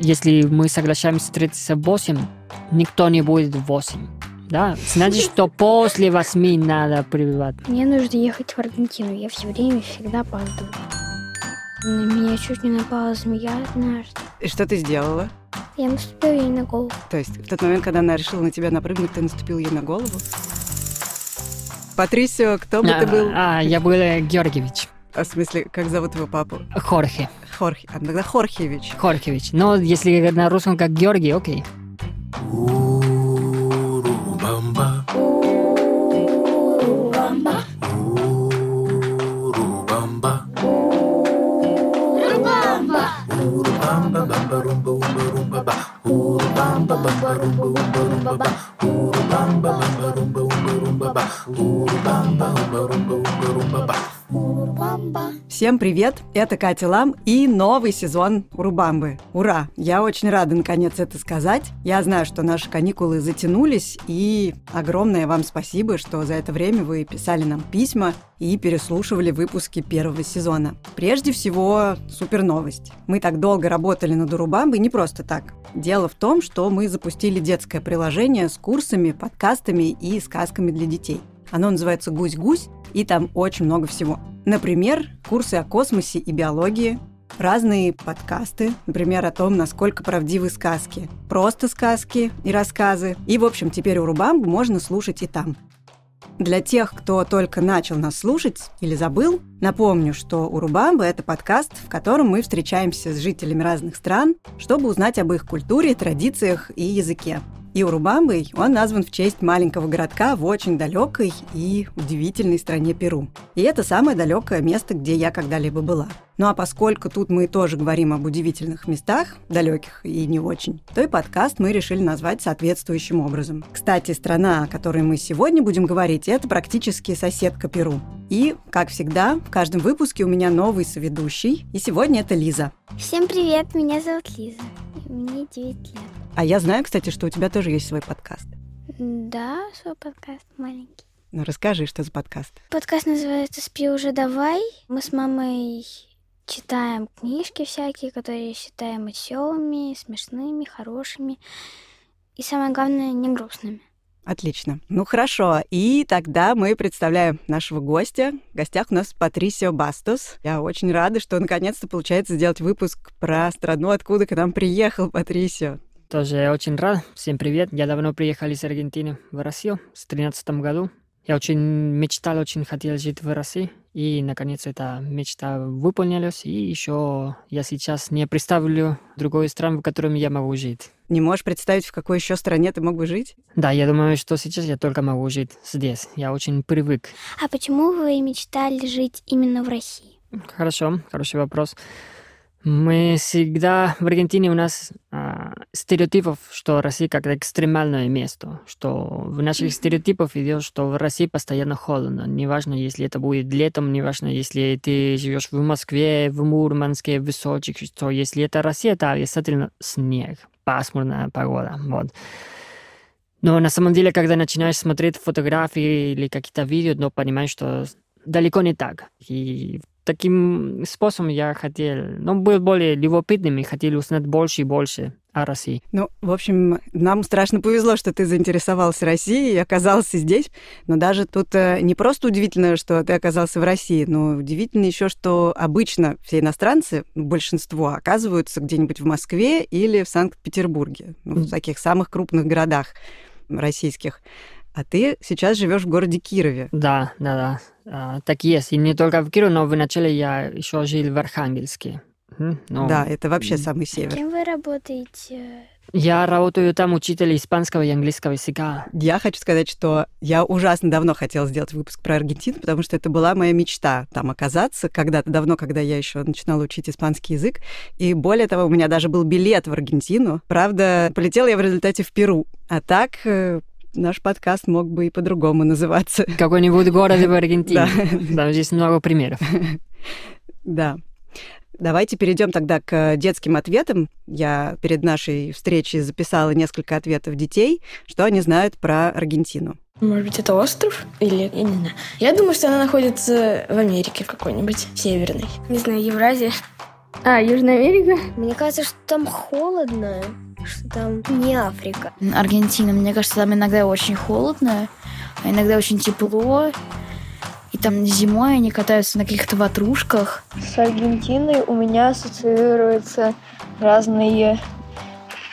если мы соглашаемся встретиться в 8, никто не будет в 8. Да, значит, что после восьми надо прибывать. Мне нужно ехать в Аргентину. Я все время всегда опаздываю. На меня чуть не напала змея однажды. И что ты сделала? Я наступила ей на голову. То есть в тот момент, когда она решила на тебя напрыгнуть, ты наступил ей на голову? Патрисио, кто бы а, ты был? А, я был Георгиевич. А в смысле, как зовут его папу? Хорхе. Хорхе. А тогда Хорхевич. Хорхевич. Но если на русском как Георгий, окей. Урубамба. Урубамба. Урубамба. Урубамба. Урубамба. Урубамба. Урубамба, бамба, румба, умба, румба, ба. Урубамба, Всем привет! Это Катя Лам и новый сезон Урубамбы. Ура! Я очень рада наконец это сказать. Я знаю, что наши каникулы затянулись, и огромное вам спасибо, что за это время вы писали нам письма и переслушивали выпуски первого сезона. Прежде всего, супер новость. Мы так долго работали над Урубамбой не просто так. Дело в том, что мы запустили детское приложение с курсами, подкастами и сказками для детей. Оно называется «Гусь-гусь», и там очень много всего. Например, курсы о космосе и биологии, разные подкасты, например, о том, насколько правдивы сказки, просто сказки и рассказы. И, в общем, теперь у Рубамбу можно слушать и там. Для тех, кто только начал нас слушать или забыл, напомню, что Урубамба – это подкаст, в котором мы встречаемся с жителями разных стран, чтобы узнать об их культуре, традициях и языке. И Урубамбой он назван в честь маленького городка в очень далекой и удивительной стране Перу. И это самое далекое место, где я когда-либо была. Ну а поскольку тут мы тоже говорим об удивительных местах, далеких и не очень, то и подкаст мы решили назвать соответствующим образом. Кстати, страна, о которой мы сегодня будем говорить, это практически соседка Перу. И, как всегда, в каждом выпуске у меня новый соведущий, и сегодня это Лиза. Всем привет, меня зовут Лиза. Мне 9 лет. А я знаю, кстати, что у тебя тоже есть свой подкаст. Да, свой подкаст маленький. Ну, расскажи, что за подкаст. Подкаст называется «Спи уже давай». Мы с мамой читаем книжки всякие, которые считаем веселыми, смешными, хорошими. И самое главное, не грустными. Отлично. Ну хорошо. И тогда мы представляем нашего гостя. В гостях у нас Патрисио Бастус. Я очень рада, что наконец-то получается сделать выпуск про страну, откуда к нам приехал Патрисио. Тоже очень рад. Всем привет. Я давно приехал из Аргентины в Россию в 2013 году. Я очень мечтал, очень хотел жить в России. И, наконец, эта мечта выполнилась. И еще я сейчас не представлю другой страны, в которой я могу жить. Не можешь представить, в какой еще стране ты мог бы жить? Да, я думаю, что сейчас я только могу жить здесь. Я очень привык. А почему вы мечтали жить именно в России? Хорошо, хороший вопрос. Мы всегда в Аргентине у нас а, стереотипов, что Россия как экстремальное место, что в наших стереотипах идет, что в России постоянно холодно. Неважно, если это будет летом, неважно, если ты живешь в Москве, в Мурманске, в Сочи, что если это Россия, это обязательно снег, пасмурная погода. Вот. Но на самом деле, когда начинаешь смотреть фотографии или какие-то видео, но понимаешь, что далеко не так. И таким способом я хотел, ну, был более любопытным и хотел узнать больше и больше о России. Ну, в общем, нам страшно повезло, что ты заинтересовался Россией и оказался здесь. Но даже тут э, не просто удивительно, что ты оказался в России, но удивительно еще, что обычно все иностранцы, ну, большинство, оказываются где-нибудь в Москве или в Санкт-Петербурге, ну, в таких самых крупных городах российских. А ты сейчас живешь в городе Кирове. Да, да, да. А, так есть. И не только в Кирове, но вначале я еще жил в Архангельске. Ну, да, это вообще самый север. Кем вы работаете? Я работаю там учителем испанского и английского языка. Я хочу сказать, что я ужасно давно хотела сделать выпуск про Аргентину, потому что это была моя мечта там оказаться когда-то давно, когда я еще начинала учить испанский язык. И более того, у меня даже был билет в Аргентину. Правда, полетела я в результате в Перу. А так э, наш подкаст мог бы и по-другому называться. Какой-нибудь город в Аргентине. Да. здесь много примеров. Да. Давайте перейдем тогда к детским ответам. Я перед нашей встречей записала несколько ответов детей, что они знают про Аргентину. Может быть, это остров? Или, я не знаю. Я думаю, что она находится в Америке в какой-нибудь северной. Не знаю, Евразия. А, Южная Америка? Мне кажется, что там холодно, что там не Африка. Аргентина. Мне кажется, там иногда очень холодно, а иногда очень тепло. И там зимой они катаются на каких-то ватрушках. С Аргентиной у меня ассоциируются разные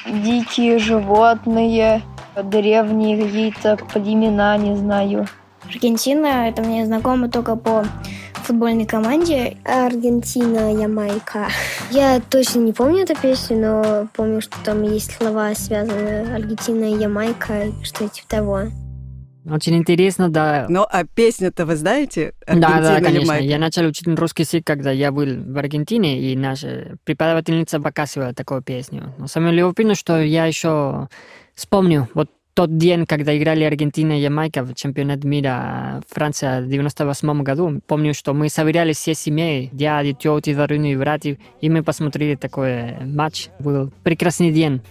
дикие животные, древние какие-то племена, не знаю. Аргентина, это мне знакомо только по футбольной команде. Аргентина, Ямайка. Я точно не помню эту песню, но помню, что там есть слова, связанные Аргентина, Ямайка, что-то типа того. Очень интересно, да. Ну, а песню-то вы знаете? Да, да, «Аргентина или конечно. Майка»? Я начал учить русский язык, когда я был в Аргентине, и наша преподавательница показывала такую песню. Но самое любопытное, что я еще вспомню вот тот день, когда играли Аргентина и Ямайка в чемпионат мира Франция в 98 году. Помню, что мы собирались все семьи, дяди, тети, родные братья, и мы посмотрели такой матч. Был прекрасный день.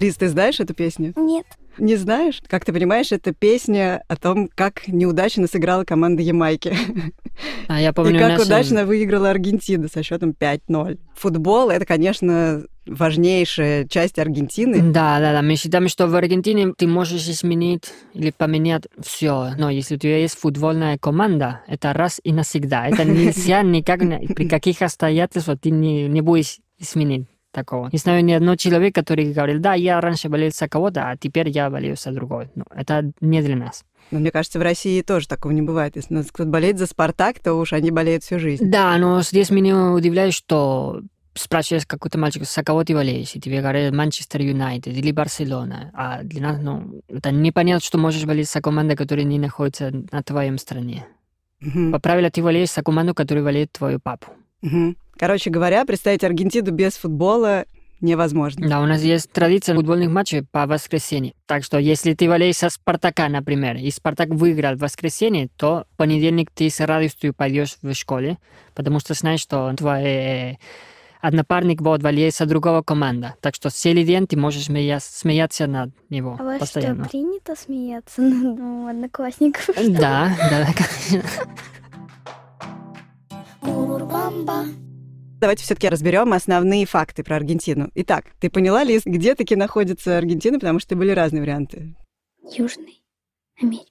Лиз, ты знаешь эту песню? Нет. Не знаешь? Как ты понимаешь, это песня о том, как неудачно сыграла команда Ямайки. А я помню, И как наша- удачно выиграла Аргентина со счетом 5-0. Футбол — это, конечно, важнейшая часть Аргентины. Да, да, да. Мы считаем, что в Аргентине ты можешь изменить или поменять все. Но если у тебя есть футбольная команда, это раз и навсегда. Это нельзя никак, при каких обстоятельствах ты не, не будешь изменить такого. Не знаю ни одного человека, который говорил, да, я раньше болел за кого-то, а теперь я болею за другой. Ну, это не для нас. Но мне кажется, в России тоже такого не бывает. Если у нас кто-то болеет за «Спартак», то уж они болеют всю жизнь. Да, но здесь меня удивляет, что спрашиваешь какой-то мальчик, за кого ты болеешь, и тебе говорят Манчестер Юнайтед или Барселона. А для нас, ну, это непонятно, что можешь болеть за команду, которая не находится на твоем стране. Мгм. По правилу ты болеешь за команду, которая болеет твою папу. Мгм. Короче говоря, представить Аргентину без футбола невозможно. Да, у нас есть традиция футбольных матчей по воскресенье. Так что если ты болеешь за Спартака, например, и Спартак выиграл в воскресенье, то в понедельник ты с радостью пойдешь в школе, потому что знаешь, что твой э, однопарник будет болеть за другого команда. Так что целый день ты можешь смея- смеяться над него А у вас постоянно. что, принято смеяться над ну, одноклассников? Да, да, конечно. Давайте все-таки разберем основные факты про Аргентину. Итак, ты поняла, Лиз, где таки находится Аргентина, потому что были разные варианты. Южный Америка.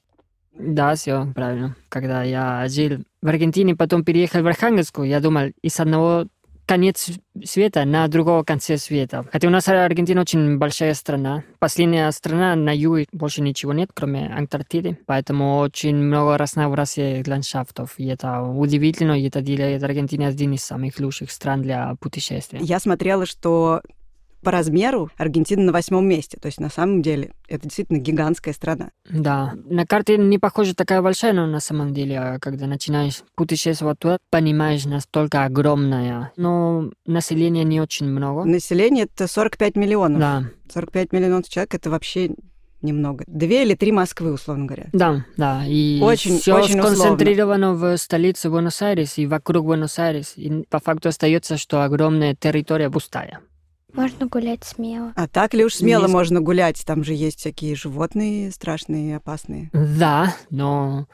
Да, все правильно. Когда я жил в Аргентине, потом переехал в Архангельску, я думал, из одного конец света на другого конце света. Хотя у нас Аргентина очень большая страна. Последняя страна на юге больше ничего нет, кроме Антарктиды. Поэтому очень много разнообразия ландшафтов. И это удивительно, и это делает Аргентину один из самых лучших стран для путешествия. Я смотрела, что по размеру Аргентина на восьмом месте. То есть на самом деле это действительно гигантская страна. Да, на карте не похоже такая большая, но на самом деле, а, когда начинаешь путешествовать туда, понимаешь, настолько огромная. Но населения не очень много. Население это 45 миллионов. Да, 45 миллионов человек это вообще немного. Две или три Москвы, условно говоря. да, да. И Очень- все очень условно. сконцентрировано в столице Буэнос-Айрес и вокруг Буэнос-Айрес. И по факту остается, что огромная территория пустая. Можно гулять смело. А так ли уж смело Есть. можно гулять? Там же есть всякие животные страшные, опасные. Да, но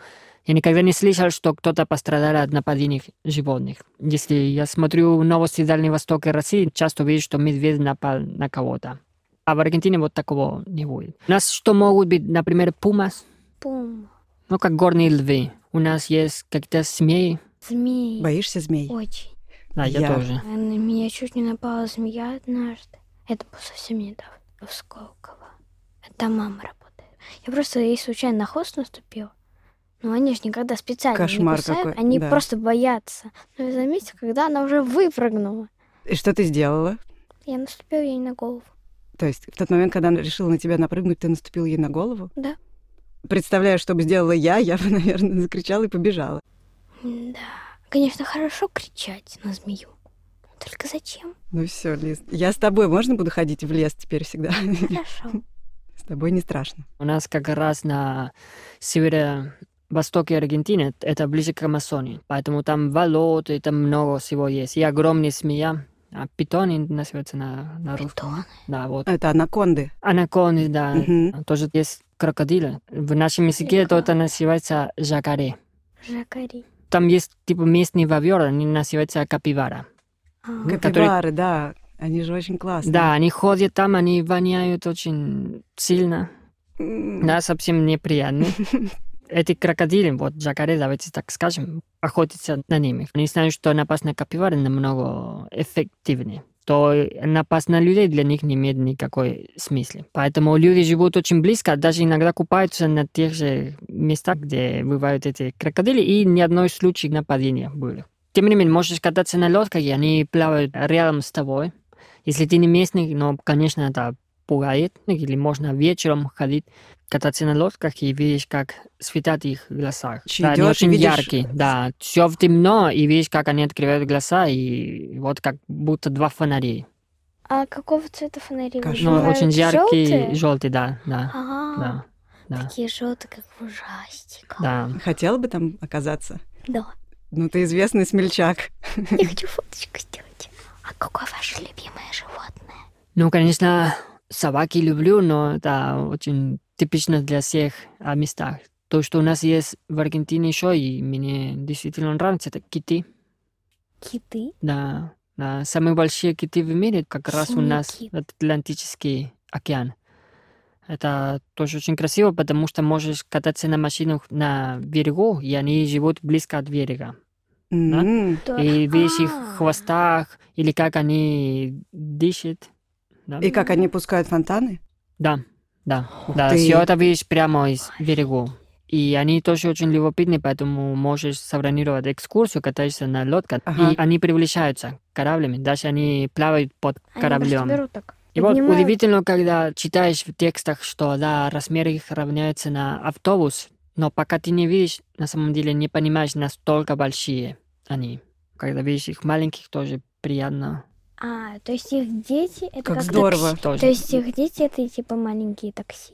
я никогда не слышал, что кто-то пострадал от нападений животных. Если я смотрю новости Дальнего Востока и России, часто вижу, что медведь напал на кого-то. А в Аргентине вот такого не будет. У нас что могут быть, например, пумас, Пум. ну как горные львы. У нас есть какие-то змеи. Змеи. Боишься змей? Очень. Да, я, Я- тоже. На меня чуть не напала змея однажды. Это было совсем недавно. В Сколково. Там мама работает. Я просто ей случайно на хвост наступила. Но они же никогда специально Кошмар не кусают. какой, Они да. просто боятся. Но я заметила, когда она уже выпрыгнула. И что ты сделала? Я наступила ей на голову. То есть в тот момент, когда она решила на тебя напрыгнуть, ты наступил ей на голову? Да. Представляю, что бы сделала я, я бы, наверное, закричала и побежала. Да. Конечно, хорошо кричать на змею. Только зачем? Ну все, Лиз, я с тобой. Можно буду ходить в лес теперь всегда? Хорошо. С тобой не страшно. У нас как раз на северо-востоке Аргентины, это ближе к Амазонии. Поэтому там болоты, там много всего есть. И огромная змея. А питоны называется на, на русском. Да, вот. Это анаконды. Анаконды, да. Мгм. Тоже есть крокодилы. В нашем языке это называется жакаре. Жакари. Там есть типа местный вовер, они называются капивара. А, Который- Капибары, да. Они же очень классные. Да, они ходят там, они воняют очень сильно. Да, совсем неприятно. Эти крокодилы, вот жакаре, давайте так скажем, охотятся на ними. Они знают, что напасть на капивары намного эффективнее. То напасть на людей для них не имеет никакой смысла. Поэтому люди живут очень близко, даже иногда купаются на тех же местах, где бывают эти крокодилы, и ни одной случай нападения было. Тем не менее, можешь кататься на лодках, и они плавают рядом с тобой. Если ты не местный, но, конечно, это пугает, или можно вечером ходить кататься на лодках и видишь, как светят их. Чи Да, они очень видишь- яркие, да. Все в темно, и видишь, как они открывают глаза, и вот как будто два фонарей. а какого цвета фонари? Ну, очень яркие, желтые? желтые, да, да, А, да, да, такие желтые, как в ужастиках. да. Хотела бы там оказаться? Да. Ну, ты известный смельчак. Я хочу фоточку сделать. А какое ваше любимое животное? Ну, конечно, собаки люблю, но это очень типично для всех а, местах. То, что у нас есть в Аргентине еще, и мне действительно нравится, это киты. Киты? Да, да. Самые большие киты в мире как раз у Синий нас кит. Атлантический океан. Это тоже очень красиво, потому что можешь кататься на машинах на берегу, и они живут близко от берега. М, Да. И видишь их хвостах, или как они дышат. Да, И как они пускают фонтаны? да, да. Ух да ты. все это видишь прямо из берегу. И они тоже очень любопытны, поэтому можешь забронировать экскурсию, катаешься на лодке, Ага. и они приближаются кораблями, даже они плавают под Они кораблем. берут так. И вот поднимают. удивительно, когда читаешь в текстах, что да, размер их равняется на автобус, но пока ты не видишь, на самом деле не понимаешь, настолько большие они. Когда видишь их маленьких, тоже приятно. А, то есть их дети это Как как, здорово. такси. Тоже. То есть их дети это типа маленькие такси.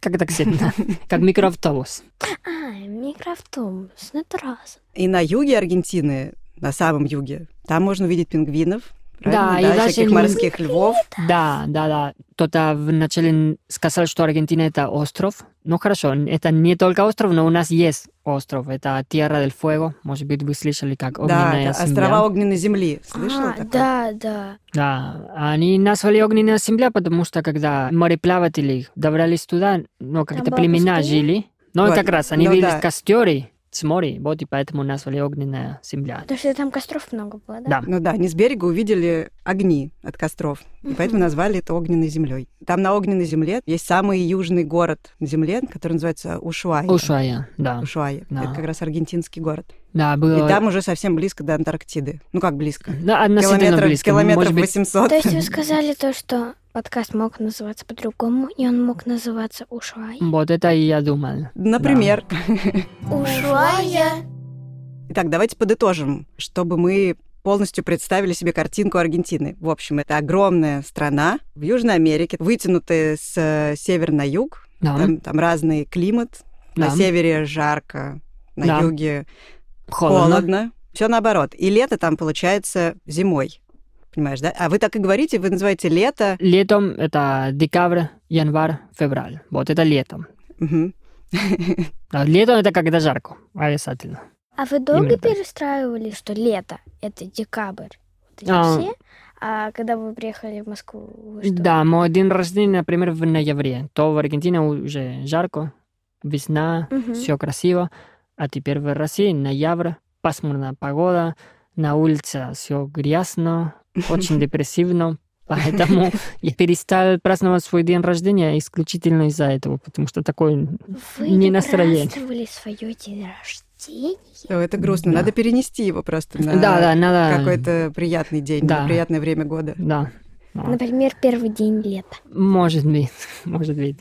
Как такси, да. как микроавтобус. А, микроавтобус, ну это раз. И на юге Аргентины, на самом юге, там можно увидеть пингвинов, правильно? Да, и даже всяких не- морских львов. Да, да, да. Кто-то вначале сказал, что Аргентина это остров. Ну хорошо, это не только остров, но у нас есть остров. Это Тierra del Fuego. Может быть, вы слышали, как Да, огненная это земля. острова огненной земли. Слышала а, такое? да, да. Да, они назвали огненная земля, потому что когда мореплаватели добрались туда, ну, как-то было племена жили. Ну, и Вот, как раз они ну видели да. костеры с моря, вот и поэтому назвали огненная земля. Потому что там костров много было, да? Да. Ну да, они с берега увидели огни от костров, и поэтому назвали это огненной землей. Там на огненной земле есть самый южный город на земле, который называется Ушуайя. Ушуая, да. Ушуайя. Да. Это как раз аргентинский город. Да, И было... там уже совсем близко до Антарктиды. Ну как близко? Да, относительно Километров, близко. километров Может быть, 800. То есть вы сказали то, что подкаст мог называться по-другому, и он мог называться Ушуай. вот это и я думал. Например. Ушуая. Итак, давайте подытожим, чтобы мы полностью представили себе картинку Аргентины. В общем, это огромная страна в Южной Америке, вытянутая с э, севера на юг. Да, Там, там разный климат. На Да. севере жарко, на Да. юге холодно. холодно. Все наоборот. И лето там получается зимой. Понимаешь, да? А вы так и говорите, вы называете лето. Летом это декабрь, январь, февраль. Вот это летом. А летом это когда жарко, обязательно. А вы долго Именно перестраивали, что лето — это декабрь? Вот А. все? А когда вы приехали в Москву, вы что? Да, мой день рождения, например, в ноябре. То в Аргентине уже жарко, весна, все красиво. А теперь в России ноябрь, пасмурная погода, на улице все грязно, очень депрессивно. Поэтому я перестал праздновать свой день рождения исключительно из-за этого, потому что такой Вы не настроение. праздновали свое день рождения? О, это грустно. Да. Надо перенести его просто на Да, да, надо... какой-то приятный день, Да. на приятное время года. Да. Да. Например, первый день лета. Может быть, может быть.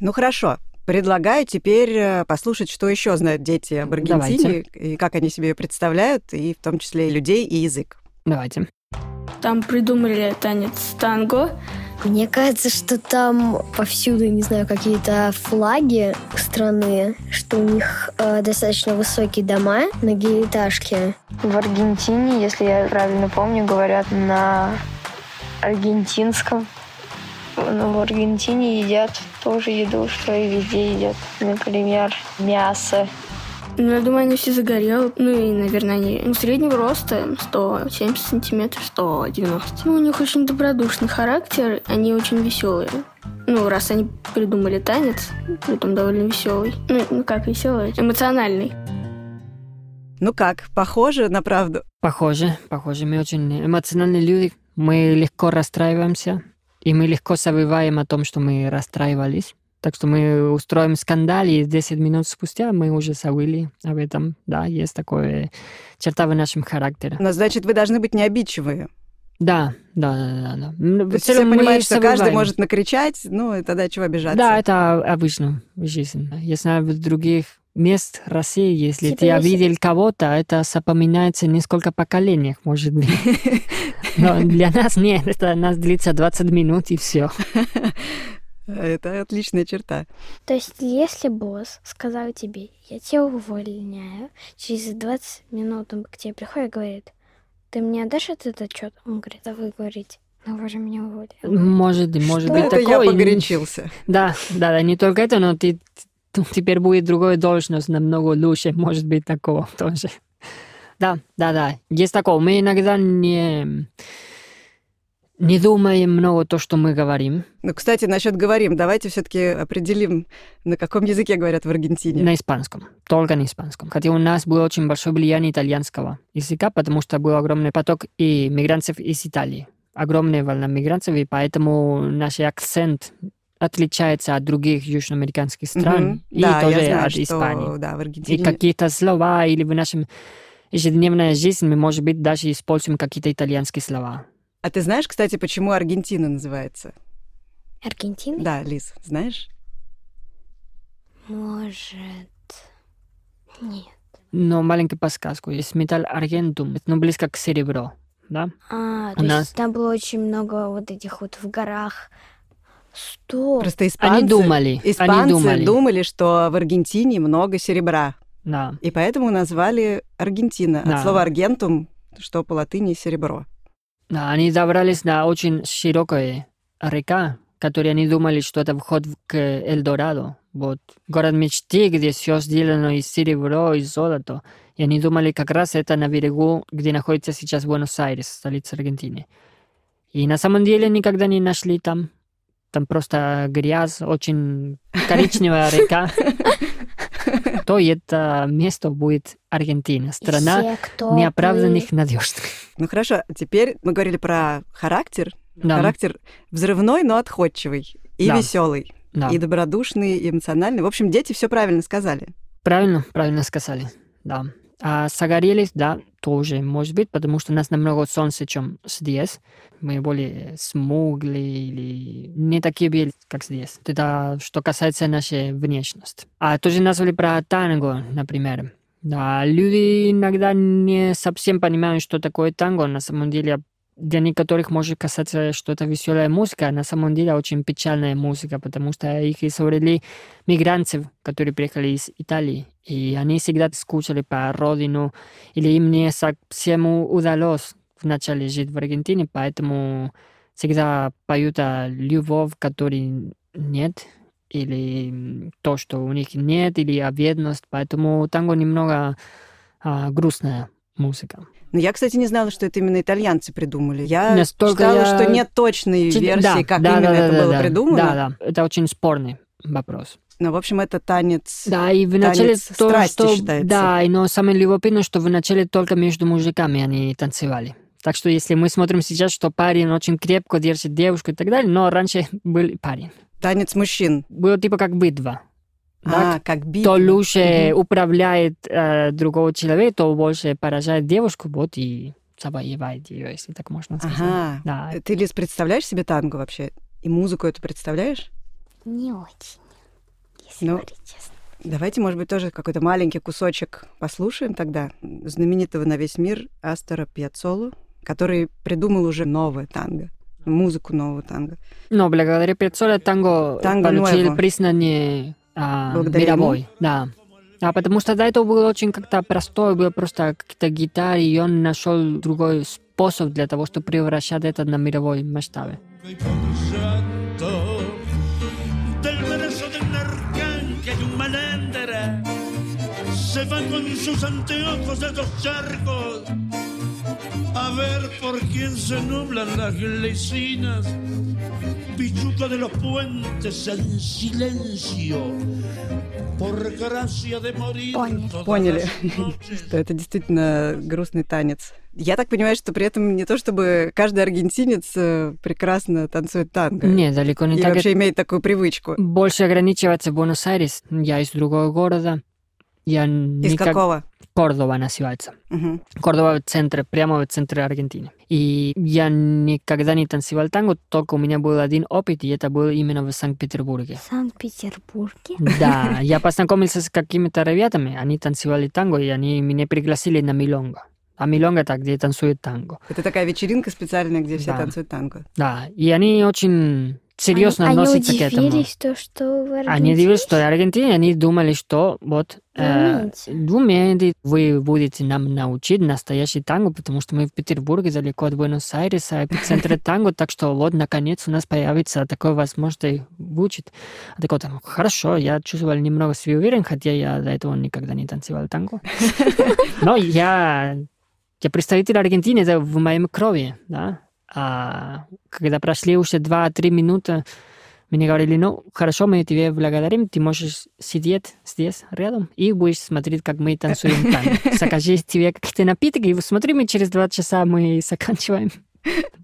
Ну хорошо. Предлагаю теперь э, послушать, что еще знают дети об Аргентине, и как они себе ее представляют, и в том числе и людей, и язык. Давайте. Там придумали танец танго, Мне кажется, что там повсюду, не знаю, какие-то флаги страны, что у них э, достаточно высокие дома, многоэтажки. В Аргентине, если я правильно помню, говорят на аргентинском. Ну, в Аргентине едят тоже еду, что и везде едят. Например, мясо. Ну, я думаю, они все загорелые. Ну, и, наверное, они ну, среднего роста, 170 сантиметров, 190. Ну, у них очень добродушный характер, они очень веселые. Ну, раз они придумали танец, притом довольно веселый. Ну, ну как веселый? Эмоциональный. Ну как, похоже на правду? Похоже, похоже. Мы очень эмоциональные люди. Мы легко расстраиваемся. И мы легко забываем о том, что мы расстраивались. Так что мы устроим скандал, и 10 минут спустя мы уже забыли об этом. Да, есть такое черта в нашем характере. Но значит, вы должны быть необидчивые. Да, да, да, да. да. То есть все понимают, что каждый может накричать, ну, и тогда чего обижаться? Да, это обычно в жизни. Я знаю, в других мест России, если Типа ты обидел кого-то, это запоминается несколько поколениях, может быть. Но для нас нет, это нас длится 20 минут и все. Это отличная черта. То есть, если босс сказал тебе, я тебя увольняю, через 20 минут он к тебе приходит и говорит, ты мне отдашь этот отчет? Он говорит, а вы говорите, ну вы же меня уволили. Может, может Что быть это я такое. погорячился. Да, да, да, не только это, но ты, т- теперь будет другая должность намного лучше, может быть такого тоже. Да, да, да, есть такое. Мы иногда не, не думаем много то, что мы говорим. Ну, кстати, насчет говорим, давайте все-таки определим, на каком языке говорят в Аргентине. На испанском, только на испанском. Хотя у нас было очень большое влияние итальянского языка, потому что был огромный поток и мигрантов из Италии. Огромная волна мигрантов, и поэтому наш акцент отличается от других южноамериканских стран Мгм. и да, тоже знаю, от что, Испании. Да, в И Аргентине. какие-то слова или в нашем ежедневной жизни мы, может быть, даже используем какие-то итальянские слова. А ты знаешь, кстати, почему Аргентина называется? Аргентина? Да, Лиз, знаешь? Может... Нет. Но маленькую подсказку. Есть металл аргентум, но близко к серебро. Да? А, У то нас- есть там было очень много вот этих вот в горах. Стоп. Просто испанцы, Они думали. испанцы они думали. думали, что в Аргентине много серебра. Да. И поэтому назвали Аргентина. Да. От слова аргентум, что по латыни серебро. Они добрались на очень широкая река, которой они думали, что это вход к Эльдорадо. Вот город мечты, где все сделано из серебро и золота. И они думали, как раз это на берегу, где находится сейчас Буэнос-Айрес, столица Аргентины. И на самом деле никогда не нашли там. Там просто грязь, очень коричневая река. То это место будет Аргентина, страна неоправданных надежд. Ну хорошо, теперь мы говорили про характер. Да. Характер взрывной, но отходчивый. И Да. веселый. Да. И добродушный, и эмоциональный. В общем, дети все правильно сказали. Правильно, правильно сказали, да. А загорелись, да, тоже может быть, потому что у нас намного солнца, чем здесь. Мы более смуглые или не такие белые, как здесь. Это что касается нашей внешности. А тоже назвали про танго, например. Да, люди иногда не совсем понимают, что такое танго. На самом деле, для некоторых может казаться, что это веселая музыка, а на самом деле очень печальная музыка, потому что их изобрели мигрантов, которые приехали из Италии, и они всегда скучали по родину, или им не совсем удалось вначале жить в Аргентине, поэтому всегда поют о любовь, которой нет, или то, что у них нет, или о бедность, поэтому танго немного а, грустная музыка. Но я, кстати, не знала, что это именно итальянцы придумали. Я Настолько читала, я- что нет точной Чит- версии, да, как да, именно да, это да, было да, придумано. Да, да, это очень спорный вопрос. Но, в общем, это танец. Да, и вначале Танец то, страсти что... считается. Да, и но самое любопытное, что вначале только между мужиками они танцевали. Так что если мы смотрим сейчас, что парень очень крепко держит девушку и так далее, но раньше был парень. Танец мужчин. Было типа как битва. А, Так? как битва. Кто лучше Мгм. управляет э, другого человека, то больше поражает девушку, вот и завоевает ее, если так можно сказать. Ага. Да. Ты, Лиз, представляешь себе танго вообще? И музыку эту представляешь? Не очень, если Ну, говорить честно. Давайте, может быть, тоже какой-то маленький кусочек послушаем тогда знаменитого на весь мир Астора Пьяцолу, который придумал уже новое танго. Музыку нового танго. Но благодаря Пиццоля танго, Танго получили Нуэво. признание а, Благодаря мировой. Да. А потому что до этого было очень как-то простое, было просто какие-то гитары, и он нашел другой способ для того, чтобы превращать это на мировой масштабе. se va con sus anteojos de dos charcos a ver por quién se nublan las glecinas pichuca de los puentes en silencio por gracia de morir Поняли. Поняли, что это действительно грустный танец. Я так понимаю, что при этом не то чтобы каждый аргентинец э, прекрасно танцует танго. Нет, далеко не И так. вообще имеет такую привычку. Больше ограничиваться в Буэнос-Айрес. Я из другого города. Я Из никак- какого? Кордова называется. Мгм. Кордова в центре, прямо в центре Аргентины. И я никогда не танцевал танго, только у меня был один опыт, и это был именно в Санкт-Петербурге. В Санкт-Петербурге? Да, я познакомился с какими-то ребятами, они танцевали танго, и они меня пригласили на милонго. А милонго это где танцуют танго. Это такая вечеринка специальная, где все Да. танцуют танго. Да, и они очень серьезно они, относятся они к этому. то, что в Аргентине... Они удивились, что в Аргентине они думали, что вот э, умеете. вы будете нам научить настоящий танго, потому что мы в Петербурге, далеко от Буэнос-Айреса, эпицентре танго, так что вот наконец у нас появится такой возможность выучить. А так вот, хорошо, я чувствовал немного себя уверен, хотя я до этого никогда не танцевал танго. Но я, я представитель Аргентины, это в моей крови, да. А когда прошли уже 2-3 минуты, мне говорили, ну, хорошо, мы тебе благодарим, ты можешь сидеть здесь рядом и будешь смотреть, как мы танцуем танго. Закажи тебе какие-то напитки, и смотри, мы через два часа мы заканчиваем.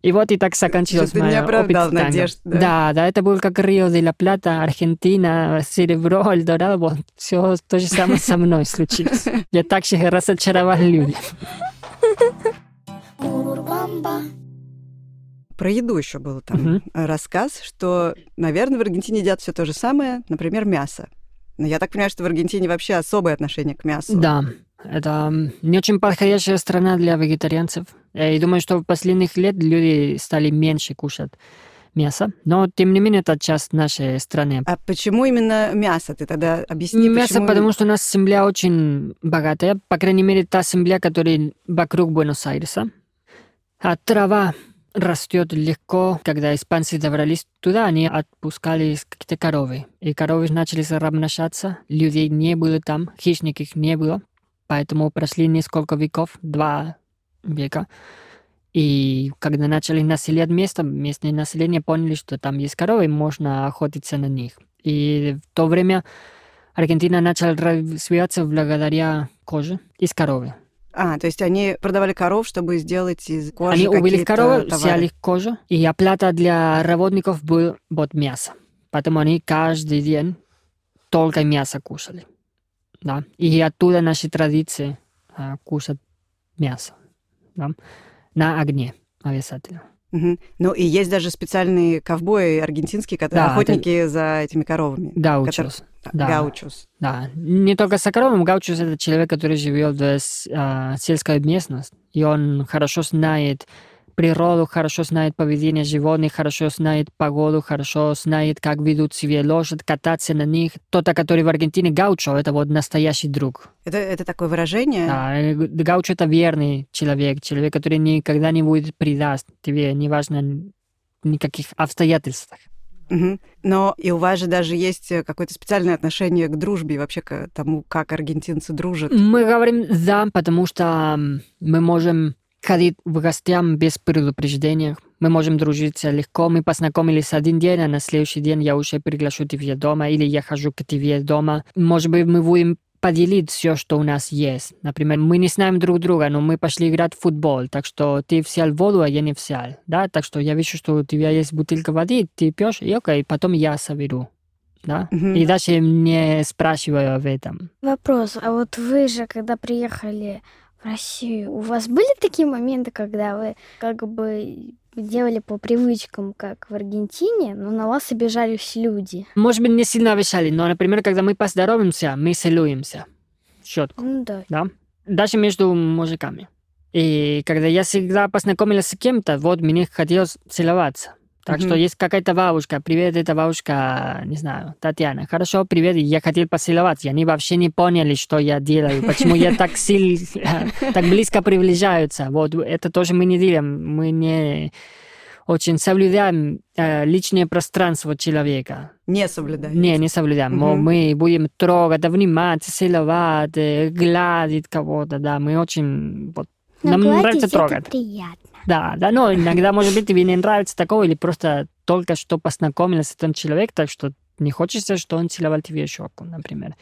И вот и так не моя оправдал опыт надежд, да? Да, да, это был как Рио де ла Плата, Аргентина, серебро, Эльдорадо, вот все то же самое со мной случилось. Я так же разочаровал людей. Про еду еще был там Мгм. рассказ, что, наверное, в Аргентине едят все то же самое, например, мясо. Но я так понимаю, что в Аргентине вообще особое отношение к мясу. Да, это не очень подходящая страна для вегетарианцев. И думаю, что в последних лет люди стали меньше кушать мясо, но тем не менее это часть нашей страны. А почему именно мясо? Ты тогда объясни, Мясо, почему... потому что у нас земля очень богатая, по крайней мере, та земля, которая вокруг Буэнос-Айреса. А трава растет легко. Когда испанцы добрались туда, они отпускали какие-то коровы. И коровы начали размножаться. Людей не было там, хищников не было. Поэтому прошли несколько веков, два века. И когда начали населять место, местное население поняли, что там есть коровы, можно охотиться на них. И в то время Аргентина начала развиваться благодаря коже из коровы. А, то есть они продавали коров, чтобы сделать из кожи Они убили корову, товары. взяли кожу, и оплата для работников был вот мясо. Поэтому они каждый день только мясо кушали. Да? И оттуда наши традиции а, кушать мясо. Да? На огне обязательно. Мгм. Ну и есть даже специальные ковбои аргентинские, которые Да, охотники за этими коровами. Гаучос. Да. Гаучус. Да, не только с коровом. Гаучус — это человек, который живет в с- а, сельской местности, и он хорошо знает природу, хорошо знает поведение животных, хорошо знает погоду, хорошо знает, как ведут себя лошадь, кататься на них. Тот, который в Аргентине гаучо, это вот настоящий друг. Это, это такое выражение? Да, э, гаучо — это верный человек, человек, который никогда не будет предаст тебе, неважно никаких обстоятельствах. Мгм. Но и у вас же даже есть э, какое-то специальное отношение к дружбе и вообще к тому, как аргентинцы дружат. Мы говорим «да», потому что мы можем ходить в гостям без предупреждения. Мы можем дружиться легко. Мы познакомились один день, а на следующий день я уже приглашу тебя дома, или я хожу к тебе дома. Может быть, мы будем поделить все, что у нас есть. Например, мы не знаем друг друга, но мы пошли играть в футбол, так что ты взял воду, а я не взял. Да? Так что я вижу, что у тебя есть бутылка воды, ты пьешь, и окей, потом я соберу. Да? Мгм. И даже не спрашиваю об этом. Вопрос, а вот вы же, когда приехали в Россию, у вас были такие моменты, когда вы как бы делали по привычкам, как в Аргентине, но на вас обижались люди? Может быть, не сильно обещали, но, например, когда мы поздороваемся, мы целуемся. Четко, Ну да. да? Даже между мужиками. И когда я всегда познакомилась с кем-то, вот мне хотелось целоваться. Так Мгм. что есть какая-то бабушка, привет, это бабушка, не знаю, Татьяна. Хорошо, привет, я хотел поцеловаться. И они вообще не поняли, что я делаю, почему я так сильно, так близко приближаются. Вот это тоже мы не делаем, мы не очень соблюдаем э, личное пространство человека. Не соблюдать. Не, не соблюдаем. Мгм. Мы будем трогать, обнимать, целовать, э, гладить кого-то, да. Мы очень... Вот, Но нам нравится это трогать. приятно. Да, да, но иногда, может быть, тебе не нравится такого, или просто только что познакомился с этим человеком, так что не хочется, что он целовал тебе щеку, например.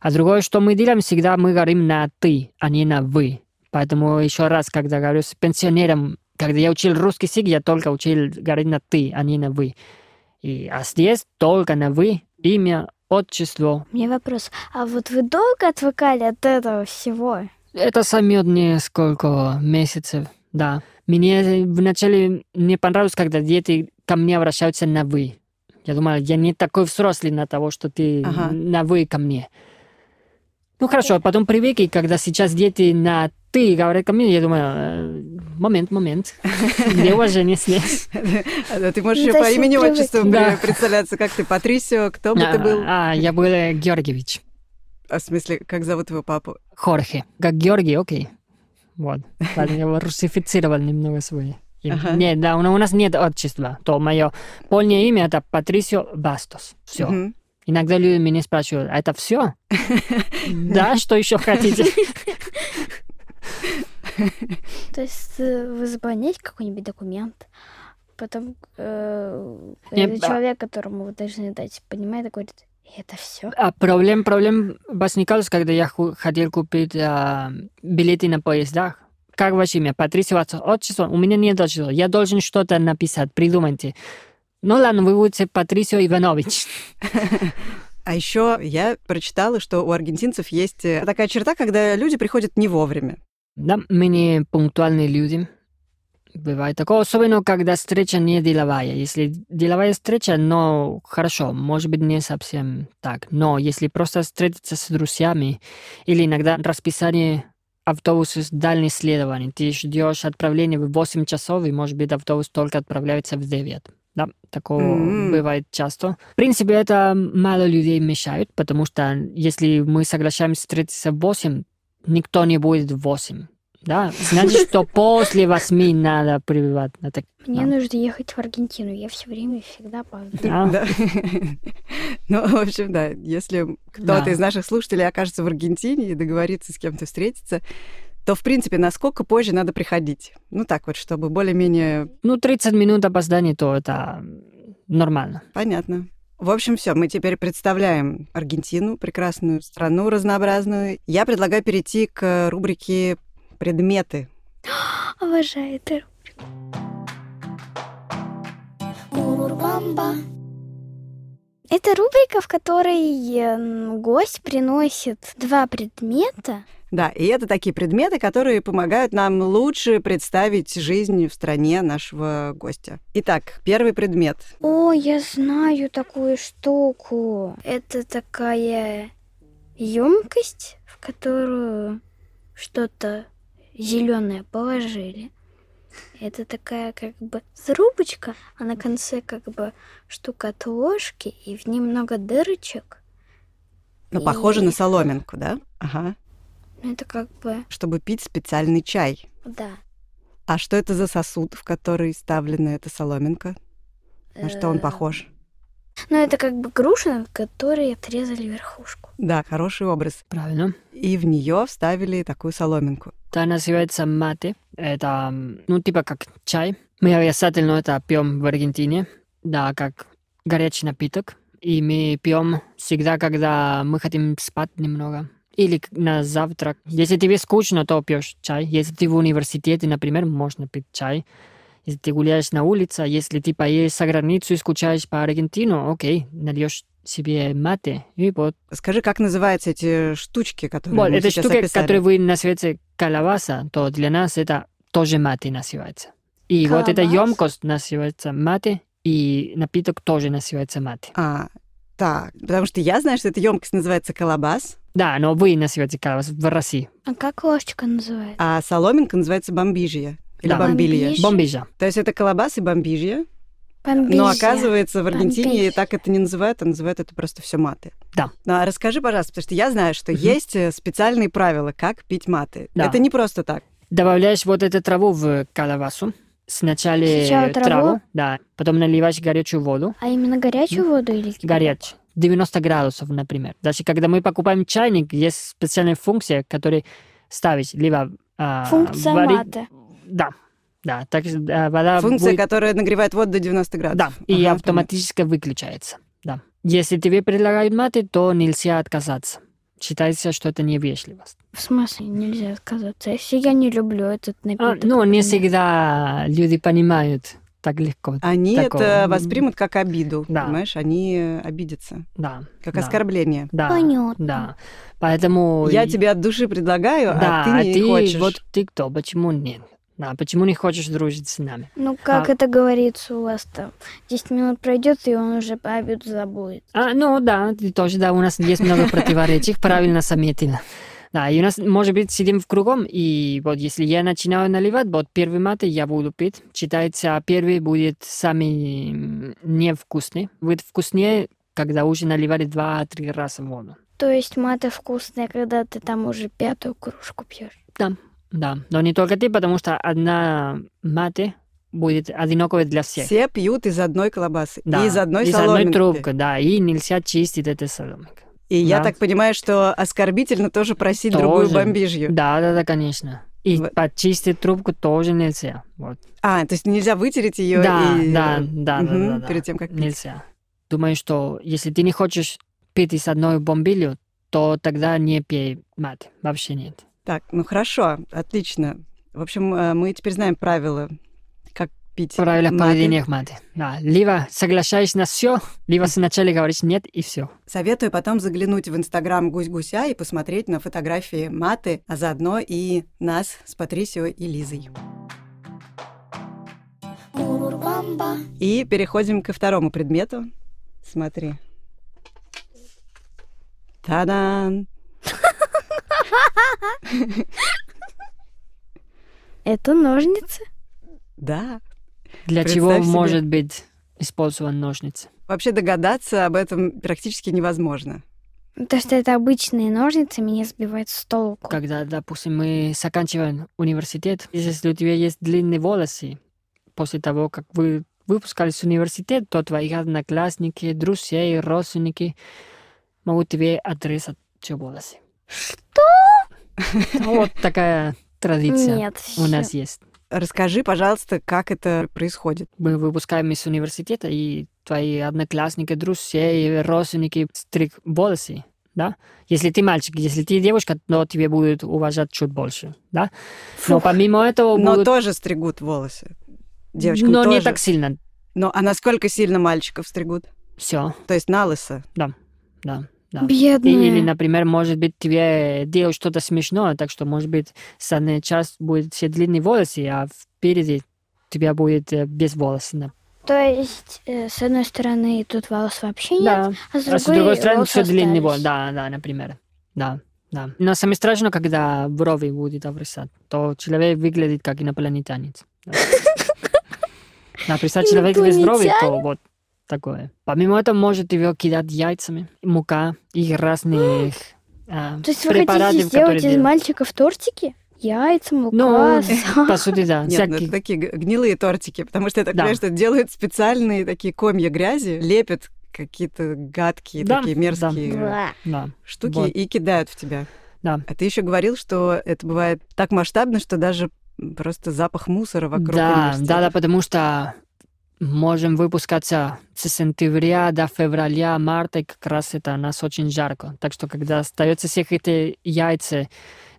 А другое, что мы делаем, всегда мы говорим на «ты», а не на «вы». Поэтому еще раз, когда говорю с пенсионером, когда я учил русский язык, я только учил говорить на «ты», а не на «вы». И, а здесь только на «вы», имя, отчество. У меня вопрос. А вот вы долго отвыкали от этого всего? Это займет несколько месяцев, да. Мне вначале не понравилось, когда дети ко мне обращаются на «вы». Я думала, я не такой взрослый на того, что ты Ага. на «вы» ко мне. Ну хорошо, а потом привык, и когда сейчас дети на «ты» говорят ко мне, я думаю, «Э, момент, момент, где уважение здесь? А Ты можешь Ну, еще по то есть имени вы отчеству Да. пре- представляться, как ты, Патрисио, кто бы ты был? А, я был э, Георгиевич, А в смысле, как зовут его папу? Хорхе. Как Георгий, окей. Вот. Ладно, я его русифицировал немного имя. Ага. Нет, да, у у нас нет отчества. То мое полное имя это Патрисио Бастос. Все. Мгм. Иногда люди меня спрашивают, а это все? Да, что еще хотите? То есть э, вы заполняете какой-нибудь документ, потом э, а- человек, которому вы должны дать, понимает и говорит, это все. А проблем, проблем возникал, когда я хотел купить а, билеты на поездах. Как ваше имя? Патрисио ваше отчество? У меня нет отчества. Я должен что-то написать. Придумайте. Ну ладно, вы будете Патрисио Иванович. А еще я прочитала, что у аргентинцев есть э, такая черта, когда люди приходят не вовремя. Да, мы не пунктуальные люди. Бывает такое, особенно когда встреча не деловая. Если деловая встреча, но хорошо, может быть не совсем так. Но если просто встретиться с друзьями или иногда расписание автобуса с дальних следований, ты ждешь отправления в 8 часов, и может быть автобус только отправляется в 9. Да, такое М. бывает часто. В принципе, это мало людей мешает, потому что если мы соглашаемся встретиться в 8, никто не будет в 8. Да, значит, что после восьми надо прибывать. на так- Мне да. нужно ехать в Аргентину, я все время всегда опаздываю. Да. Да. Ну, в общем, да, если кто-то Да. из наших слушателей окажется в Аргентине и договорится с кем-то встретиться, то, в принципе, насколько позже надо приходить? Ну, так вот, чтобы более-менее Ну, 30 минут опоздания, то это нормально. понятно. В общем, все, мы теперь представляем Аргентину, прекрасную страну, разнообразную. Я предлагаю перейти к рубрике «Предметы». Обожаю это. Это рубрика, в которой м, гость приносит два предмета. Да, и это такие предметы, которые помогают нам лучше представить жизнь в стране нашего гостя. Итак, первый предмет. О, я знаю такую штуку. Это такая емкость, в которую что-то зеленое положили. Это такая как бы трубочка, а на конце как бы штука от ложки, и в ней много дырочек. Ну, похоже И- на соломинку, да? Ага. Ну, Это как бы, Чтобы пить специальный чай. да. А что это за сосуд, в который вставлена эта соломинка? На что он э, похож? Ну, это как бы груша, на которой отрезали верхушку. Да, хороший образ. Правильно. И в нее вставили такую соломинку. Это называется мате. Это, ну, типа как чай. Мы обязательно это пьем в Аргентине. Да, как горячий напиток. И мы пьем всегда, когда мы хотим спать немного. Или на завтрак. Если тебе скучно, то пьешь чай. Если ты в университете, например, можно пить чай. Если ты гуляешь на улице, если ты поедешь за границу и скучаешь по Аргентину, окей, нальешь себе мате, и вот. Скажи, как называются эти штучки, которые Вот, мы это сейчас описали? которую вы называете калаваса, то для нас это тоже мате называется. И вот эта емкость называется мате, и напиток тоже называется мате. А, так, потому что я знаю, что эта емкость называется колобас, Да, но вы называете колбасу в России. А как ложечка называется? А соломинка называется бомбижья. Или Да. бомбилья. Бомбиж. Бомбижа. То есть это колобасы бомбижья. Бомбижья. Но оказывается, в Аргентине Бомбижья. так это не называют, а называют это просто все маты. Да. Ну, а расскажи, пожалуйста, потому что я знаю, что Мгм. есть э, специальные правила, как пить маты. Да. Это не просто так. Добавляешь вот эту траву в колбасу. Сначала, Сначала траву? да, потом наливаешь горячую воду, А именно горячую воду или горячую, 90 градусов, например. Даже когда мы покупаем чайник, есть специальная функция, которая ставить либо а, Функция варить- маты. Да, да, так а, вода Функция, будет- которая нагревает воду до 90 градусов. Да, и Ага, автоматически выключается. Да. Если тебе предлагают маты, то нельзя отказаться. Считается, что это невежливость. В смысле нельзя отказаться? Если я не люблю этот А, напиток. ну, не всегда люди понимают так легко. Они Такого. это воспримут как обиду, Да. понимаешь? Они обидятся, Да. как да, оскорбление. Да. Понятно. Да. Поэтому... Я тебе от души предлагаю, Да, а ты не хочешь. вот ты кто, почему нет? Да, почему не хочешь дружить с нами? Ну, как А- это говорится у вас там? 10 минут пройдет, и он уже по обеду забудет. А, ну да, ты тоже, да, у нас есть много противоречий, правильно заметила. Да, и у нас, может быть, сидим в кругом, и вот если я начинаю наливать, вот первый маты я буду пить. Считается, первый будет самый невкусный. Будет вкуснее, когда уже наливали два-три раза воду. То есть маты вкусные, когда ты там уже пятую кружку пьешь. Да, но не только ты, потому что одна маты будет одинаковая для всех. Все пьют из одной колбасы Да, и из одной из соломинки. одной трубки, да, и нельзя чистить эту соломинку. И я Да. так понимаю, что оскорбительно тоже просить другую Тоже. бомбижью. Да, да, да, конечно. И В- почистить трубку тоже нельзя. Вот. А, то есть нельзя вытереть ее Да, и... да, да, да, Мгм, да, да. Перед тем, как пить. Нельзя. Думаю, что если ты не хочешь пить из одной бомбили, то тогда не пей мат. Вообще нет. Так, ну хорошо, отлично. В общем, э, мы теперь знаем правила, как пить Правильно маты. поведения маты. Да. Либо соглашаешься на все, либо сначала говоришь нет и все. Советую потом заглянуть в инстаграм Гусь-Гуся и посмотреть на фотографии маты, а заодно и нас с Патрисио и Лизой. И переходим ко второму предмету. Смотри. Та-дан! Это ножницы? Да. Для Представь чего себе. может быть использован ножницы? Вообще догадаться об этом практически невозможно. То, что это обычные ножницы, меня сбивает с толку. Когда, допустим, мы заканчиваем университет, если у тебя есть длинные волосы, после того, как вы выпускались с университета, то твои одноклассники, друзья и родственники могут тебе отрезать все волосы. Что? Вот такая традиция Нет, у всё. нас есть. Расскажи, пожалуйста, как это происходит. Мы выпускаем из университета, и твои одноклассники, друзья и родственники стриг волосы, да? Если ты мальчик, если ты девушка, то тебе будет уважать чуть больше, да? Но Фух. помимо этого Но будут... тоже стригут волосы. Девочкам Но тоже. не так сильно. Но а насколько сильно мальчиков стригут? Все, То есть на лысо? да, да. И- Бедные. Или, например, может быть, тебе делают что-то смешное, так что, может быть, задняя часть будет все длинные волосы, а впереди тебя будет э, без волоса. да. То есть, э, с одной стороны, тут волос вообще нет, Да. а с А другой, с другой стороны, все длинные волосы. Да, да, например. Да, да. Но самое страшное, когда брови будет обрезать, то человек выглядит как инопланетянец. Да, Да, представь, человек без брови, то вот такое. Помимо этого, может его кидать яйцами, мука и разных а, То есть вы хотите сделать из мальчиков тортики? Яйца, мука, Ну, сахар. по сути, да. Нет, ну всякие- это такие гнилые тортики, потому что я так Да. понимаю, что делают специальные такие комья грязи, лепят какие-то гадкие, Да, такие мерзкие. Да. штуки Вот. и кидают в тебя. Да. А ты еще говорил, что это бывает так масштабно, что даже просто запах мусора вокруг Да, да, да, потому что можем выпускаться с сентября до февраля, марта, как раз это у нас очень жарко. Так что, когда остается всех эти яйца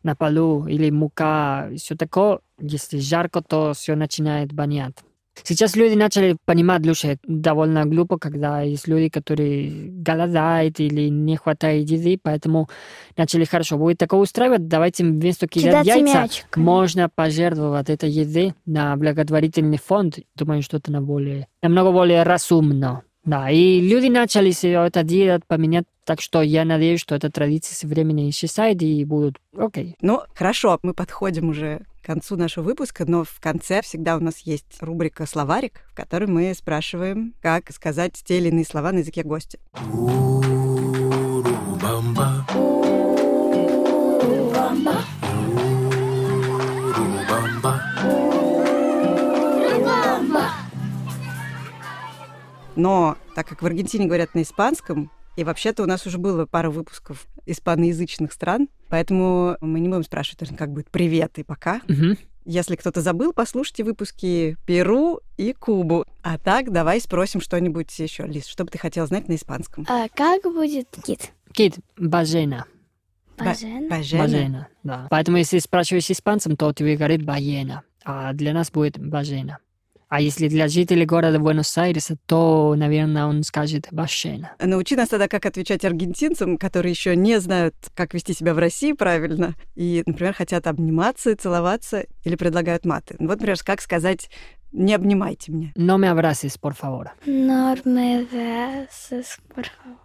на полу или мука, все такое, если жарко, то все начинает вонять. Сейчас люди начали понимать лучше, довольно глупо, когда есть люди, которые голодают или не хватает еды, поэтому начали хорошо. Будет такое устраивать, давайте вместо кидать яйца, мячиками. можно пожертвовать этой еды на благотворительный фонд. Думаю, что это на более, намного более разумно. Да, и люди начали все это делать, поменять, так что я надеюсь, что эта традиция со временем исчезает и будут окей. Ну, хорошо, мы подходим уже к концу нашего выпуска, но в конце всегда у нас есть рубрика «Словарик», в которой мы спрашиваем, как сказать те или иные слова на языке гостя. Но так как в Аргентине говорят на испанском, и вообще-то у нас уже было пара выпусков испаноязычных стран, поэтому мы не будем спрашивать, как будет «привет» и «пока». Мгм. Если кто-то забыл, послушайте выпуски Перу и Кубу. А так, давай спросим что-нибудь еще. Лиз, что бы ты хотела знать на испанском? А как будет кит? Кит, бажена. Бажен? Бажена? Бажена, да. Поэтому если спрашиваешь испанцем, то тебе говорит баена, а для нас будет бажена. А если для жителей города Буэнос-Айреса, то, наверное, он скажет башена. Научи нас тогда, как отвечать аргентинцам, которые еще не знают, как вести себя в России правильно, и, например, хотят обниматься, целоваться или предлагают маты. Вот, например, как сказать «не обнимайте меня». No me abraces, por favor. No me beses, por favor.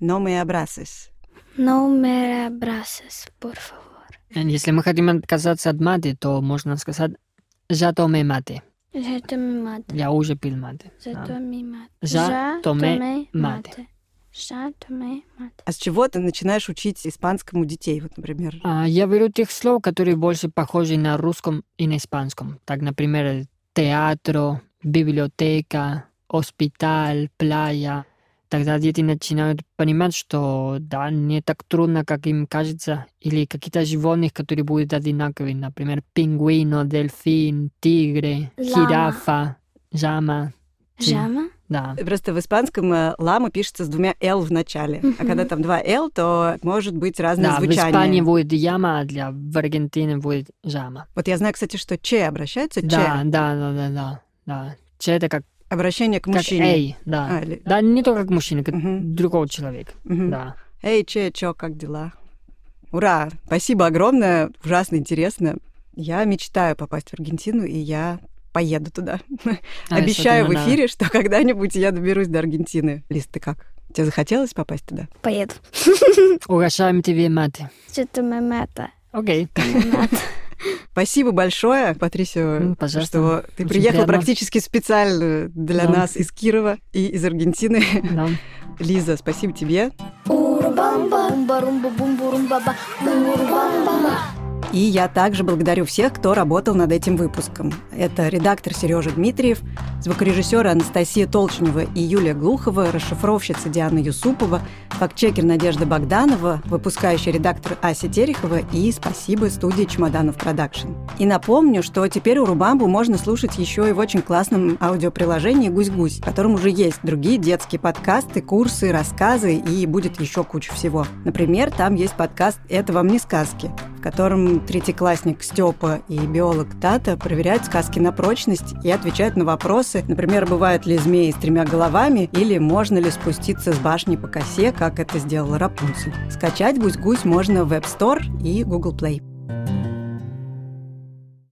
«No me abraces». No me abraces, por favor. Если мы хотим отказаться от маты, то можно сказать «Я tomé mate». Ya tomé mate. Я уже пил маты. Ya Да. tomé mate. Ya Ya tomé tomé mate. mate. Ya tomé mate. А с чего ты начинаешь учить испанскому детей, вот, например? А, Я беру тех слов, которые больше похожи на русском и на испанском. Так, например, театро, библиотека, hospital, playa. Тогда дети начинают понимать, что да, не так трудно, как им кажется, или какие-то животных, которые будут одинаковые, например, пингвино, дельфин, тигры, Лама. жирафа, жама. Жама? Да. Просто в испанском э, лама пишется с двумя «л» в начале. А когда там два «л», то может быть разное Да, в звучание. Испании будет яма, а для в Аргентине будет жама. Вот я знаю, кстати, что «че» обращается, «че». Да, да, да, да, да. да. Че это как, Обращение к как мужчине. эй, да. А, или- Да, не только как мужчина, как Мгм. другого человека. Мгм. Да. Эй, че, чё, как дела? Ура! Спасибо огромное, ужасно интересно. Я мечтаю попасть в Аргентину, и я поеду туда. А, Обещаю в особенно, да. эфире, что когда-нибудь я доберусь до Аргентины. Лиз, ты как? Тебе захотелось попасть туда? Поеду. Угощаем тебе маты. Ya tomé mate. Окей. Спасибо большое, Патрисио, пожалуйста. что ты Очень приехал приятно. практически специально для Да. нас из Кирова и из Аргентины. Да. Лиза, спасибо тебе. Урубамба-румба-бумба-румба-ба. И я также благодарю всех, кто работал над этим выпуском. Это редактор Сережа Дмитриев, звукорежиссеры Анастасия Толчнева и Юлия Глухова, расшифровщица Диана Юсупова, фактчекер Надежда Богданова, выпускающий редактор Ася Терехова и спасибо студии Чемоданов Продакшн. И напомню, что теперь у Рубамбу можно слушать еще и в очень классном аудиоприложении «Гусь-гусь», в котором уже есть другие детские подкасты, курсы, рассказы и будет еще куча всего. Например, там есть подкаст «Это вам не сказки», в котором третьеклассник Степа и биолог Тата проверяют сказки на прочность и отвечают на вопросы, например, бывают ли змеи с тремя головами или можно ли спуститься с башни по косе, как это сделала Рапунцель. Скачать «Гусь-гусь» можно в App Store и Google Play.